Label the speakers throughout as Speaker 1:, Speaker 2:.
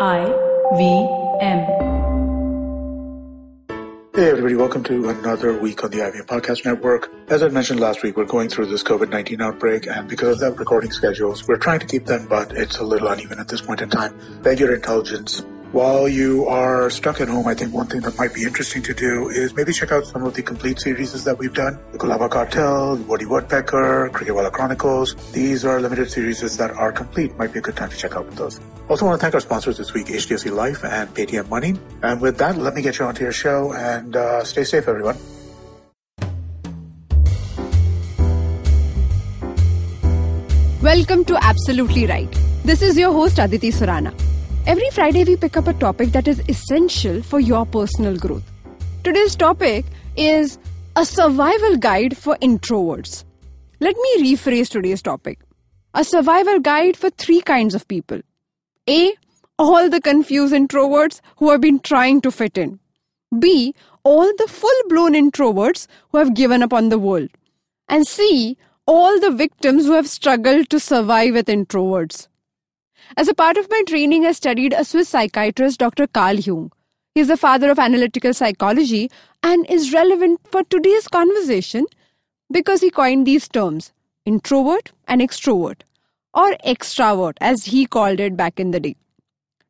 Speaker 1: I V M.
Speaker 2: Hey everybody, welcome to another week on the IVM Podcast Network. As I mentioned last week, we're going through this COVID-19 outbreak and because of that recording schedules, we're trying to keep them, but it's a little uneven at this point in time. Beg your indulgence. While you are stuck at home, I think one thing that might be interesting to do is maybe check out some of the complete series that we've done. The Colaba Cartel, Woody Woodpecker, Cricketwala Chronicles. These are limited series that are complete. Might be a good time to check out those. Also want to thank our sponsors this week, HDFC Life and Paytm Money. And with that, let me get you onto your show and uh, stay safe, everyone.
Speaker 3: Welcome to Absolutely Write. This is your host Aditi Surana. Every Friday, we pick up a topic that is essential for your personal growth. Today's topic is a survival guide for introverts. Let me rephrase today's topic a survival guide for three kinds of people A. All the confused introverts who have been trying to fit in. B. All the full blown introverts who have given up on the world. And C. All the victims who have struggled to survive with introverts. As a part of my training, I studied a Swiss psychiatrist, Dr. Carl Jung. He is the father of analytical psychology and is relevant for today's conversation because he coined these terms introvert and extrovert, or extravert as he called it back in the day.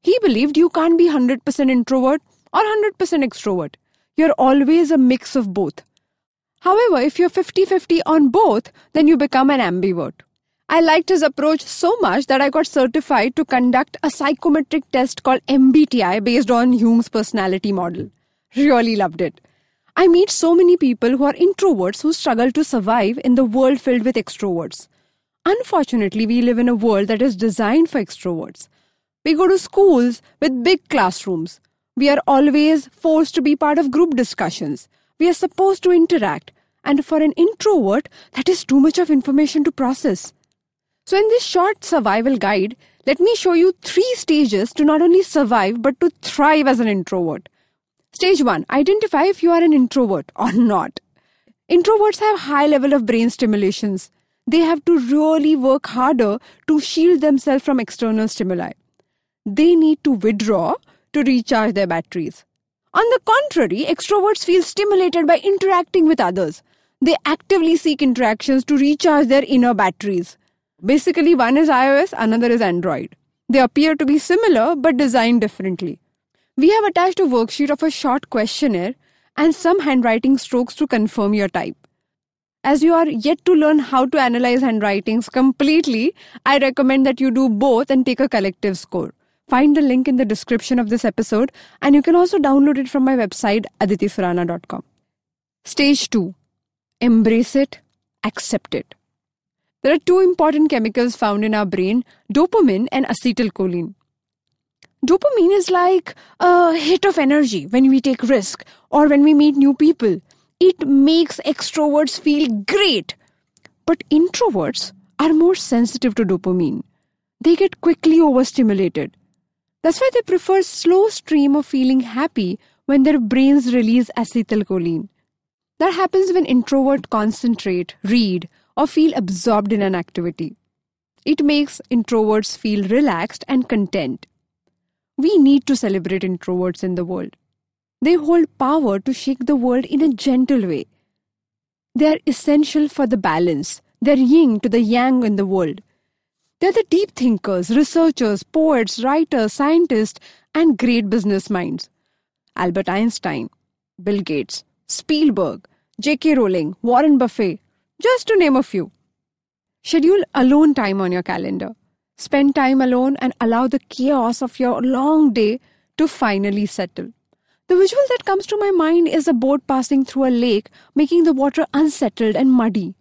Speaker 3: He believed you can't be 100% introvert or 100% extrovert. You're always a mix of both. However, if you're 50 50 on both, then you become an ambivert. I liked his approach so much that I got certified to conduct a psychometric test called MBTI based on Jung's personality model. Really loved it. I meet so many people who are introverts who struggle to survive in the world filled with extroverts. Unfortunately, we live in a world that is designed for extroverts. We go to schools with big classrooms. We are always forced to be part of group discussions. We are supposed to interact. And for an introvert, that is too much of information to process. So, in this short survival guide, let me show you three stages to not only survive but to thrive as an introvert. Stage 1 Identify if you are an introvert or not. Introverts have high level of brain stimulations. They have to really work harder to shield themselves from external stimuli. They need to withdraw to recharge their batteries. On the contrary, extroverts feel stimulated by interacting with others. They actively seek interactions to recharge their inner batteries. Basically, one is iOS, another is Android. They appear to be similar but designed differently. We have attached a worksheet of a short questionnaire and some handwriting strokes to confirm your type. As you are yet to learn how to analyze handwritings completely, I recommend that you do both and take a collective score. Find the link in the description of this episode, and you can also download it from my website, aditisurana.com. Stage 2 Embrace it, accept it. There are two important chemicals found in our brain dopamine and acetylcholine. Dopamine is like a hit of energy when we take risk or when we meet new people. It makes extroverts feel great. But introverts are more sensitive to dopamine. They get quickly overstimulated. That's why they prefer slow stream of feeling happy when their brains release acetylcholine. That happens when introverts concentrate, read, or feel absorbed in an activity. It makes introverts feel relaxed and content. We need to celebrate introverts in the world. They hold power to shake the world in a gentle way. They are essential for the balance, they're yin to the yang in the world. They're the deep thinkers, researchers, poets, writers, scientists, and great business minds. Albert Einstein, Bill Gates, Spielberg, J.K. Rowling, Warren Buffett, just to name a few. Schedule alone time on your calendar. Spend time alone and allow the chaos of your long day to finally settle. The visual that comes to my mind is a boat passing through a lake, making the water unsettled and muddy.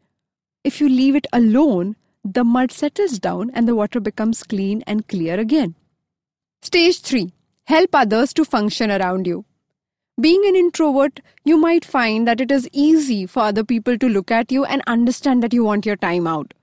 Speaker 3: If you leave it alone, the mud settles down and the water becomes clean and clear again. Stage 3 Help others to function around you. Being an introvert, you might find that it is easy for other people to look at you and understand that you want your time out.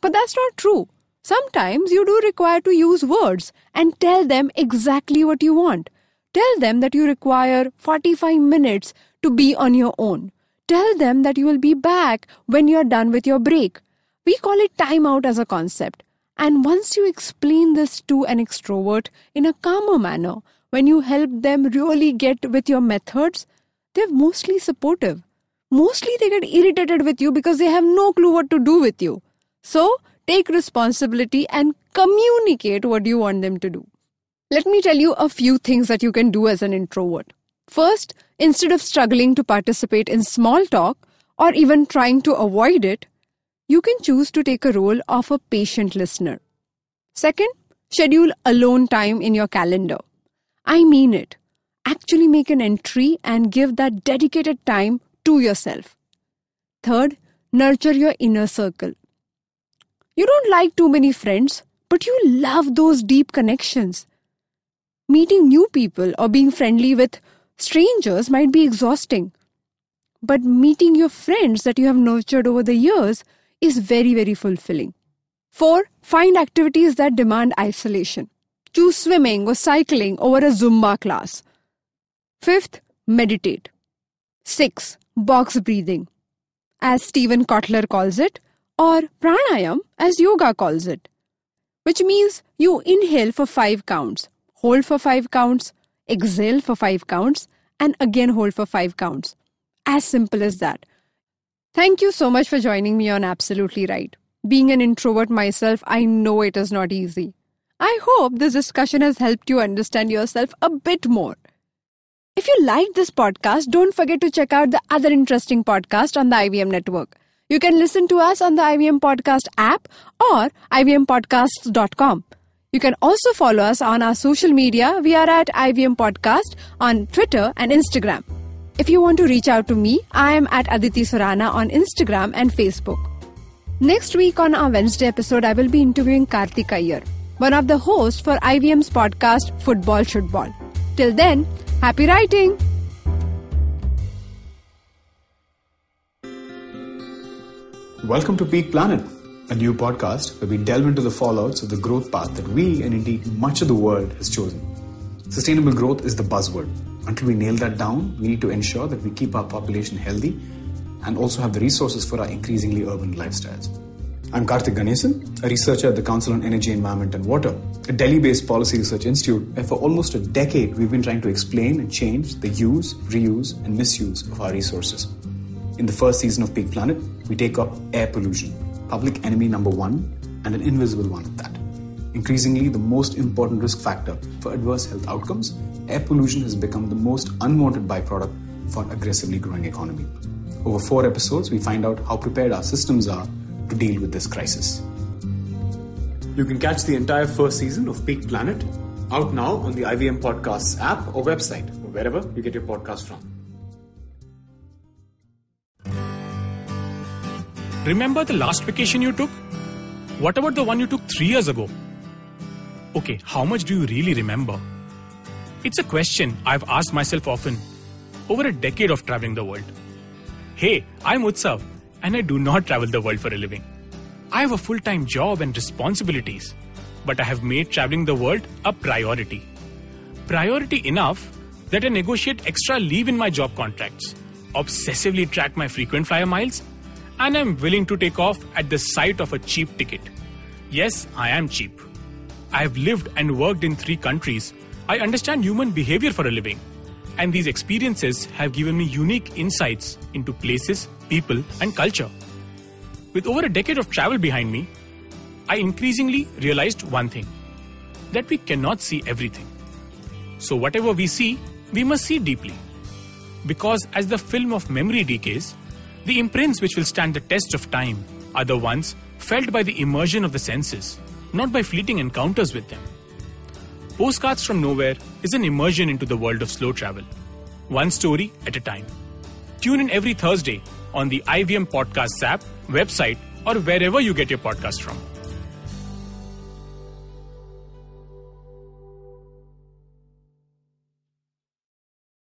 Speaker 3: But that's not true. Sometimes you do require to use words and tell them exactly what you want. Tell them that you require 45 minutes to be on your own. Tell them that you will be back when you are done with your break. We call it time out as a concept. And once you explain this to an extrovert in a calmer manner, when you help them really get with your methods, they're mostly supportive. Mostly they get irritated with you because they have no clue what to do with you. So take responsibility and communicate what you want them to do. Let me tell you a few things that you can do as an introvert. First, instead of struggling to participate in small talk or even trying to avoid it, you can choose to take a role of a patient listener. Second, schedule alone time in your calendar. I mean it. Actually make an entry and give that dedicated time to yourself. Third, nurture your inner circle. You don't like too many friends, but you love those deep connections. Meeting new people or being friendly with strangers might be exhausting. But meeting your friends that you have nurtured over the years is very, very fulfilling. Four, find activities that demand isolation. Choose swimming or cycling over a Zumba class. Fifth, meditate. Six, box breathing, as Steven Kotler calls it, or pranayam, as yoga calls it, which means you inhale for five counts, hold for five counts, exhale for five counts, and again hold for five counts. As simple as that. Thank you so much for joining me on Absolutely Write. Being an introvert myself, I know it is not easy. I hope this discussion has helped you understand yourself a bit more. If you liked this podcast, don't forget to check out the other interesting podcast on the IVM network. You can listen to us on the IVM Podcast app or ivmpodcasts.com. You can also follow us on our social media. We are at IVM Podcast on Twitter and Instagram. If you want to reach out to me, I am at Aditi Surana on Instagram and Facebook. Next week on our Wednesday episode, I will be interviewing Karthik Iyer, one of the hosts for IVM's podcast Football Should Ball. Till then, happy writing!
Speaker 4: Welcome to Peak Planet, a new podcast where we delve into the fallouts of the growth path that we and indeed much of the world has chosen. Sustainable growth is the buzzword. Until we nail that down, we need to ensure that we keep our population healthy and also have the resources for our increasingly urban lifestyles. I'm Karthik Ganesan, a researcher at the Council on Energy, Environment and Water, a Delhi based policy research institute where for almost a decade we've been trying to explain and change the use, reuse, and misuse of our resources. In the first season of Peak Planet, we take up air pollution, public enemy number one, and an invisible one at that. Increasingly, the most important risk factor for adverse health outcomes, air pollution has become the most unwanted byproduct for an aggressively growing economy. Over four episodes, we find out how prepared our systems are to deal with this crisis. You can catch the entire first season of Peak Planet out now on the IVM Podcasts app or website, or wherever you get your podcast from.
Speaker 5: Remember the last vacation you took? What about the one you took three years ago? Okay, how much do you really remember? It's a question I've asked myself often over a decade of traveling the world. Hey, I'm Utsav, and I do not travel the world for a living. I have a full time job and responsibilities, but I have made traveling the world a priority. Priority enough that I negotiate extra leave in my job contracts, obsessively track my frequent flyer miles, and I'm willing to take off at the sight of a cheap ticket. Yes, I am cheap. I have lived and worked in three countries. I understand human behavior for a living. And these experiences have given me unique insights into places, people, and culture. With over a decade of travel behind me, I increasingly realized one thing that we cannot see everything. So, whatever we see, we must see deeply. Because as the film of memory decays, the imprints which will stand the test of time are the ones felt by the immersion of the senses, not by fleeting encounters with them. Postcards from Nowhere is an immersion into the world of slow travel, one story at a time. Tune in every Thursday on the IVM Podcasts app, website, or wherever you get your podcast from.